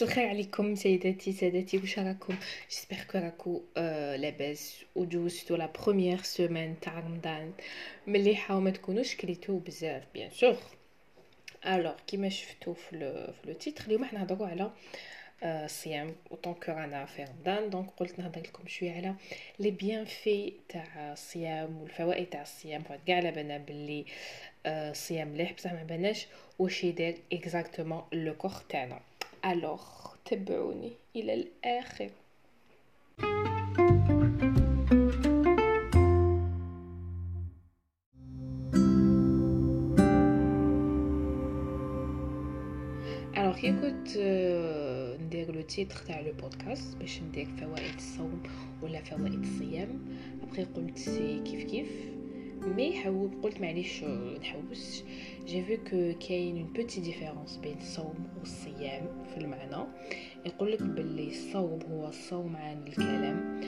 مساء الخير عليكم سيداتي سادتي واش راكم j'espère que راكو آه لاباس ودوزتو la première semaine تاع رمضان مليحه وما تكونوش كليتو بزاف bien sûr alors كيما شفتو في le في le titre اليوم حنا نهضروا على الصيام autant que رانا في رمضان donc قلت نهضر لكم شوية على les bienfaits تاع الصيام والفوائد تاع الصيام كاع على بالنا باللي الصيام مليح بصح ما بناش واش يدير exactement le corps تاعنا alors تبعوني إلى الآخر. alors كي كنت ندير le titre تاع le podcast باش ندير فوائد الصوم ولا فوائد الصيام. après قلت كيف كيف. mais hop قلت معليش نحوس. j'ai vu que كاين une petite différence بين الصوم والصيام في المعنى. يقول لك باللي الصوم هو الصوم عن الكلام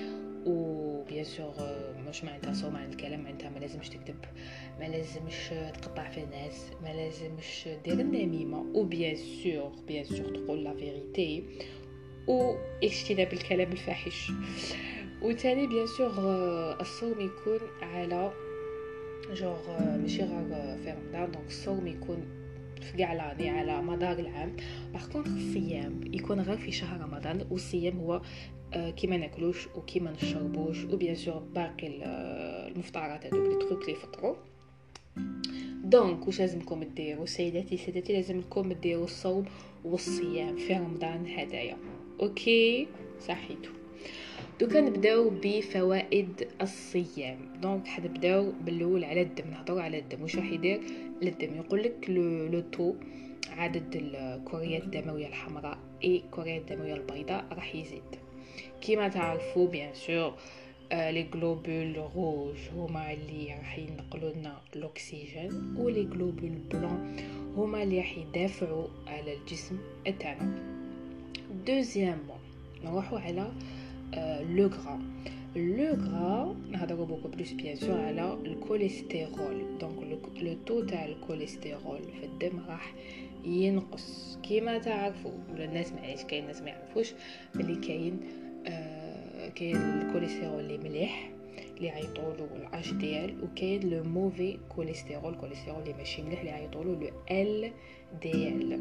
و bien sûr مش معناتها صوم عن الكلام؟ معناتها ما لازمش تكذب ما لازمش تقطع في الناس ما لازمش دير النميمة و bien sûr bien sûr تقول la vérité و اجتناب الكلام الفاحش. وتاني bien sûr الصوم يكون على جوغ ماشي غير في رمضان donc الصوم يكون في كاع l'année على مدار العام par contre الصيام يكون غير في شهر رمضان والصيام هو كيما ناكلوش وكيما نشربوش و bien sûr باقي المفطرات هذوك les trucs لي فطروا donc واش لازمكم ديروا سيداتي سادتي لازمكم ديروا الصوم والصيام في رمضان هدايا OK صحيتو دوكا نبداو بفوائد الصيام. donc حنبداو بالأول على الدم نهضروا على الدم. واش راح يدير؟ للدم يقول لك le taux عدد الكريات الدموية الحمراء إي الكريات الدموية البيضاء راح يزيد. كيما تعرفوا bien sûr les globules rouges هما اللي راح ينقلوا لنا الأكسجين و les globules blancs هما اللي راح يدافعوا على الجسم تاعنا deuxièmement نروحوا على le gras le gras نهضروا beaucoup plus bien sûr على الكوليسترول donc le taux تاع الكوليسترول في الدم راح ينقص كيما تعرفوا ولا الناس معليش كاين ناس ما يعرفوش بلي كاين آه كاين الكوليسترول اللي مليح اللي يعيطولو l'HDL وكاين le mauvais cholestérol كوليسترول اللي ماشي مليح اللي يعيطولو le L DL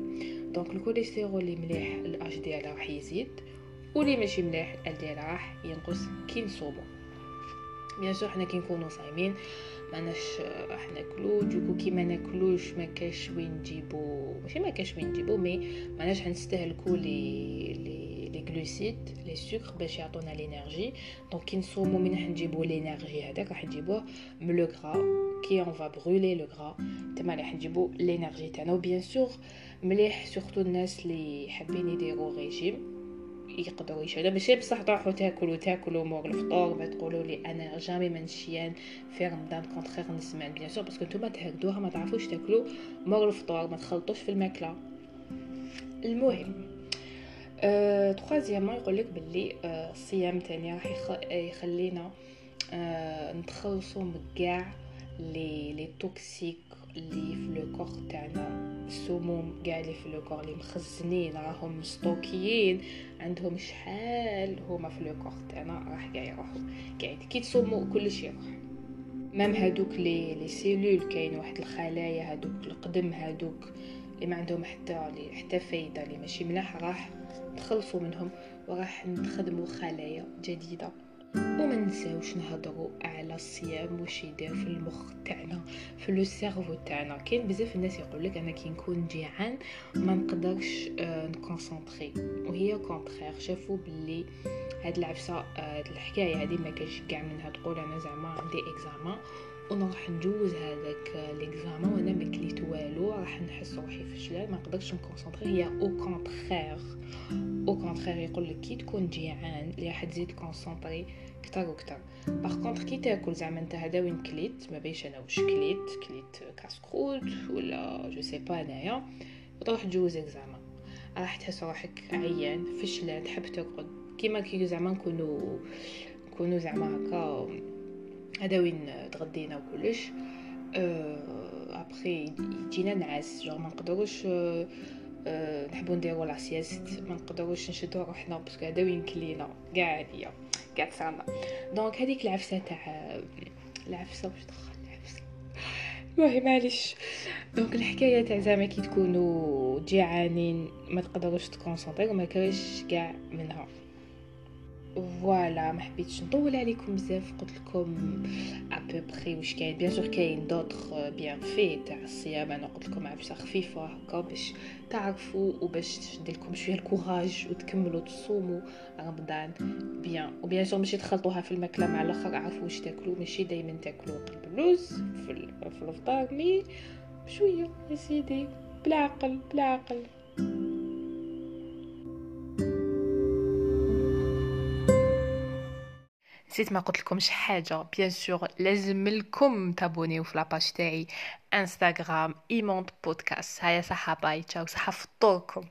donc الكوليسترول اللي مليح l'HDL راح يزيد واللي ماشي مليح LDL راح ينقص كي نصومو bien sûr حنا كي نكونوا صايمين ماناش راح ناكلو. donc كي ما ناكلوش ما كاش وين نجيبو. ماشي ما كاش وين نجيبو mais ماناش حنستهلكو les les les glucides les sucres باش يعطونا l'énergie donc كي نصومو من راح نجيبو l'énergie هذاك راح نجيبوه من le gras كي on va brûler le gras تما راح نجيبو l'énergie تاعنا. و bien sûr مليح surtout الناس اللي حابين يديروا ريجيم يقدروا يشهدوا ماشي بصح تروحوا تاكلوا تاكلوا مور الفطور ما تقولوا لي أنا jamais منشيان في رمضان contraire نسمان bien sûr parce que نتوما تهكدوها ما تعرفوش تاكلوا مور الفطور ما تخلطوش في الماكلة. المهم أه، troisièmement يقول لك باللي أه، الصيام تاني راح يخلينا أه، نتخلصوا من كاع les les toxiques اللي في le corps تاعنا. السموم كاع اللي في le corps اللي مخزنين راهم مستوكيين. عندهم شحال هما في le corps تاعنا راح كاع يروحوا. كاع كي تصوموا كلشي يروح. même هادوك les les cellules كاين واحد الخلايا هادوك القدم هادوك اللي ما عندهم حتى حتى فايدة اللي ماشي ملاح. راح نتخلصوا منهم وراح نخدموا خلايا جديدة. وما نساوش نهضروا على الصيام واش يدير في المخ تاعنا في le cerveau تاعنا. كاين بزاف الناس يقول لك أنا كي نكون جيعان ما نقدرش آه ن concentrer وهي contraire. شافوا باللي هاد العفسة هاد الحكاية هادي ما كاش كاع منها تقول أنا زعما عندي examen ونروح نجوز هذاك l'examen وأنا ما كليت والو راح نحس روحي فشلان ما نقدرش ن concentrer. هي au contraire au contraire يقول لك كي تكون جيعان اللي راح تزيد concentrer كتر وكتر. par contre كي تاكل زعما أنت هذا وين كليت ما بيش أنا واش كليت كليت كاسكروت ولا je sais pas أنايا. تروح تجوز examen راح تحس روحك عيان فشلان تحب ترقد كيما كي زعما نكونوا نكونوا زعما هكا هذا وين تغدينا وكلش. ابخي يجينا نعاس. جو ما نقدروش أه نحبو نديرو la sieste ما نقدروش نشدو روحنا parce que هذا وين كلينا. كاع عليا كاع تصرنا donc هذيك العفسة تاع العفسة واش دخل العفسة؟ المهم معليش. donc الحكاية تاع زعما كي تكونوا جيعانين ما تقدروش ت concentrer وما كاينش كاع منها. voilà ما حبيتش نطول عليكم بزاف قلت لكم ابوبخي واش كاين bien sûr كاين d'autres bienfaits تاع الصيام أنا قلت لكم عفسه خفيفه هكا باش تعرفوا وباش ندير لكم شوية ال courage وتكملوا تصوموا رمضان bien و bien sûr ماشي تخلطوها في الماكله مع الآخر عرفوا واش تاكلوا ماشي دائما تاكلوا قلب اللوز في, الفطار mais بشويه يا سيدي بالعقل بالعقل نسيت ما قلت لكمش حاجة. bien sûr لازم لكم ت abonner و في la page تاعي انستغرام ايموند بودكاست هيا صحة bye ciao صحة فطوركم